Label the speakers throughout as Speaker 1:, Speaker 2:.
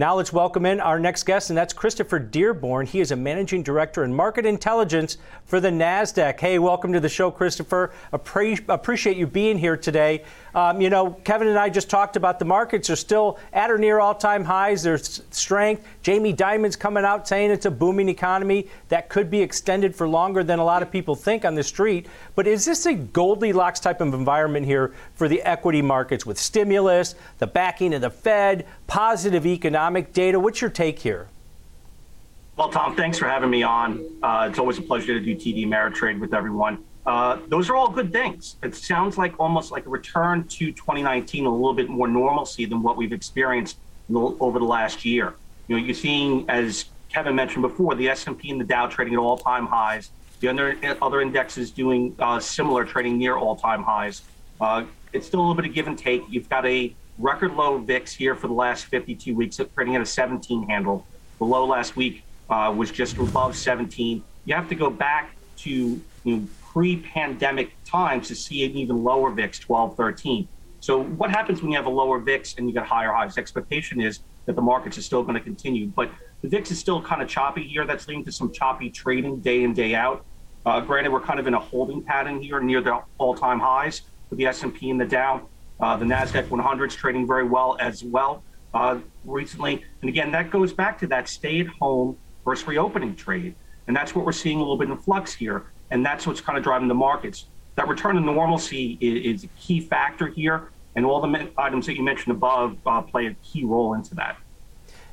Speaker 1: Now let's welcome in our next guest, and that's Christopher Dearborn. He is a managing director in market intelligence for the NASDAQ. Hey, welcome to the show, Christopher. Appre- appreciate you being here today. Um, you know, Kevin and I just talked about the markets are still at or near all time highs. There's strength. Jamie Dimon's coming out saying it's a booming economy that could be extended for longer than a lot of people think on the street. But is this a Goldilocks type of environment here for the equity markets with stimulus, the backing of the Fed, positive economic data? What's your take here?
Speaker 2: Well, Tom, thanks for having me on. Uh, it's always a pleasure to do TD Ameritrade with everyone. Uh, those are all good things. It sounds like almost like a return to 2019, a little bit more normalcy than what we've experienced over the last year. You know, you're seeing, as Kevin mentioned before, the S&P and the Dow trading at all-time highs. The other, other indexes doing uh, similar, trading near all-time highs. Uh, it's still a little bit of give and take. You've got a record low VIX here for the last 52 weeks, trading at a 17 handle. The low last week uh, was just above 17. You have to go back to you know, pre-pandemic times to see an even lower VIX, 12, 13. So what happens when you have a lower VIX and you get higher highs? Expectation is that the markets are still going to continue, but the VIX is still kind of choppy here. That's leading to some choppy trading day in day out. Uh, granted, we're kind of in a holding pattern here near the all-time highs for the S&P and the Dow. Uh, the Nasdaq 100 is trading very well as well uh, recently, and again, that goes back to that stay-at-home versus reopening trade, and that's what we're seeing a little bit in flux here, and that's what's kind of driving the markets. That return to normalcy is, is a key factor here, and all the items that you mentioned above uh, play a key role into that.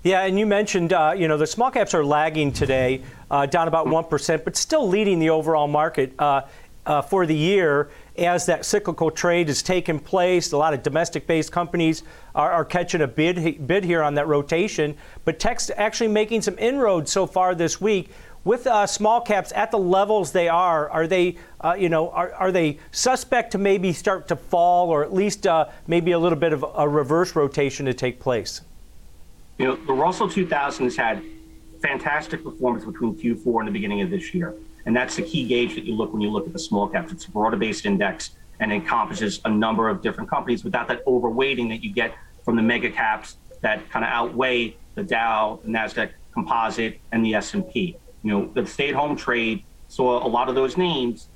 Speaker 1: Yeah, and you mentioned, uh, you know, the small caps are lagging today, uh, down about 1%, but still leading the overall market uh, uh, for the year as that cyclical trade is taking place. A lot of domestic based companies are, are, catching a bid, bid here on that rotation, but tech's actually making some inroads so far this week. With uh, small caps at the levels they are, are they, uh, you know, are, are they suspect to maybe start to fall, or at least maybe a little bit of a reverse rotation to take place?
Speaker 2: You know, the Russell 2000 has had fantastic performance between Q4 and the beginning of this year. And that's the key gauge that you look when you look at the small caps. It's a broader based index and encompasses a number of different companies without that overweighting that you get from the mega caps that kind of outweigh the Dow, the Nasdaq Composite, and the S&P. You know, the stay-at-home trade saw a lot of those names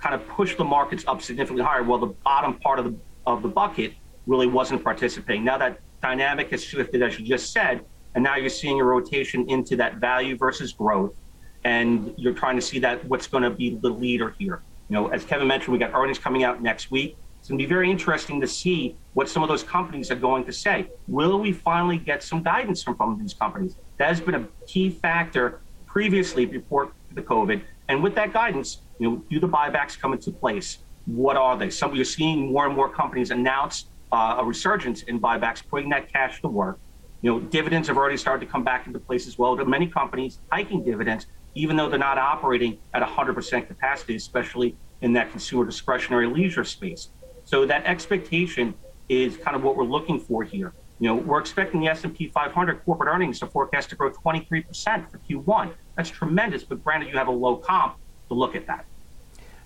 Speaker 2: kind of push the markets up significantly higher, while the bottom part of the of the bucket really wasn't participating. Now that dynamic has shifted, as you just said, and now you're seeing a rotation into that value versus growth, and you're trying to see that what's going to be the leader here. You know, as Kevin mentioned, we got earnings coming out next week. It's going to be very interesting to see what some of those companies are going to say. Will we finally get some guidance from, from these companies? That has been a key factor previously before the COVID. And with that guidance, you know, do the buybacks come into place? What are they? Some you're seeing more and more companies announce uh, a resurgence in buybacks, putting that cash to work. You know, dividends have already started to come back into place as well. Many companies hiking dividends, even though they're not operating at 100% capacity, especially in that consumer discretionary leisure space. So that expectation is kind of what we're looking for here. You know, we're expecting the S&P 500 corporate earnings to forecast to grow 23% for Q1. That's tremendous, but granted, you have a low comp to look at that.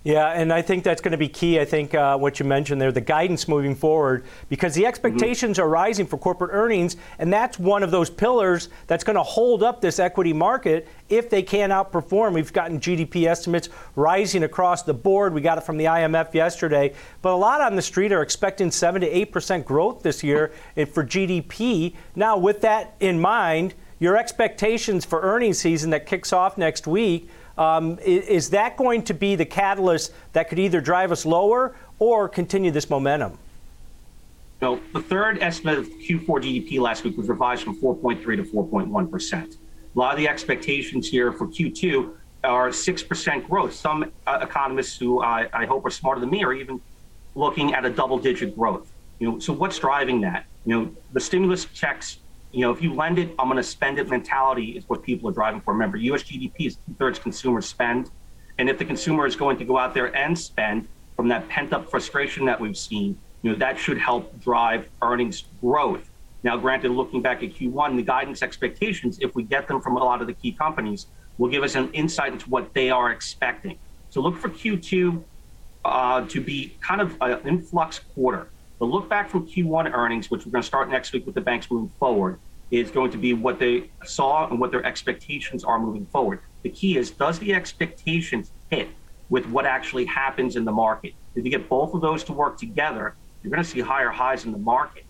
Speaker 1: Yeah, and I think that's going to be key. I think uh, what you mentioned there, the guidance moving forward, because the expectations mm-hmm. are rising for corporate earnings, and that's one of those pillars that's going to hold up this equity market if they can outperform. We've gotten GDP estimates rising across the board. We got it from the IMF yesterday, but a lot on the street are expecting 7 to 8 percent growth this year for GDP. Now, with that in mind, your expectations for earnings season that kicks off next week um, is, is that going to be the catalyst that could either drive us lower or continue this momentum?
Speaker 2: No, the third estimate of Q4 GDP last week was revised from 4.3 to 4.1 percent. A lot of the expectations here for Q2 are 6% growth. Some uh, economists who I, I, hope are smarter than me are even looking at a double-digit growth. You know, so what's driving that? You know, the stimulus checks you know, if you lend it, I'm going to spend it mentality is what people are driving for. Remember, US GDP is two thirds consumer spend. And if the consumer is going to go out there and spend from that pent up frustration that we've seen, you know, that should help drive earnings growth. Now, granted, looking back at Q1, the guidance expectations, if we get them from a lot of the key companies, will give us an insight into what they are expecting. So look for Q2 uh, to be kind of an influx quarter. The look back from Q1 earnings, which we're going to start next week with the banks moving forward, is going to be what they saw and what their expectations are moving forward. The key is does the expectations hit with what actually happens in the market? If you get both of those to work together, you're going to see higher highs in the market.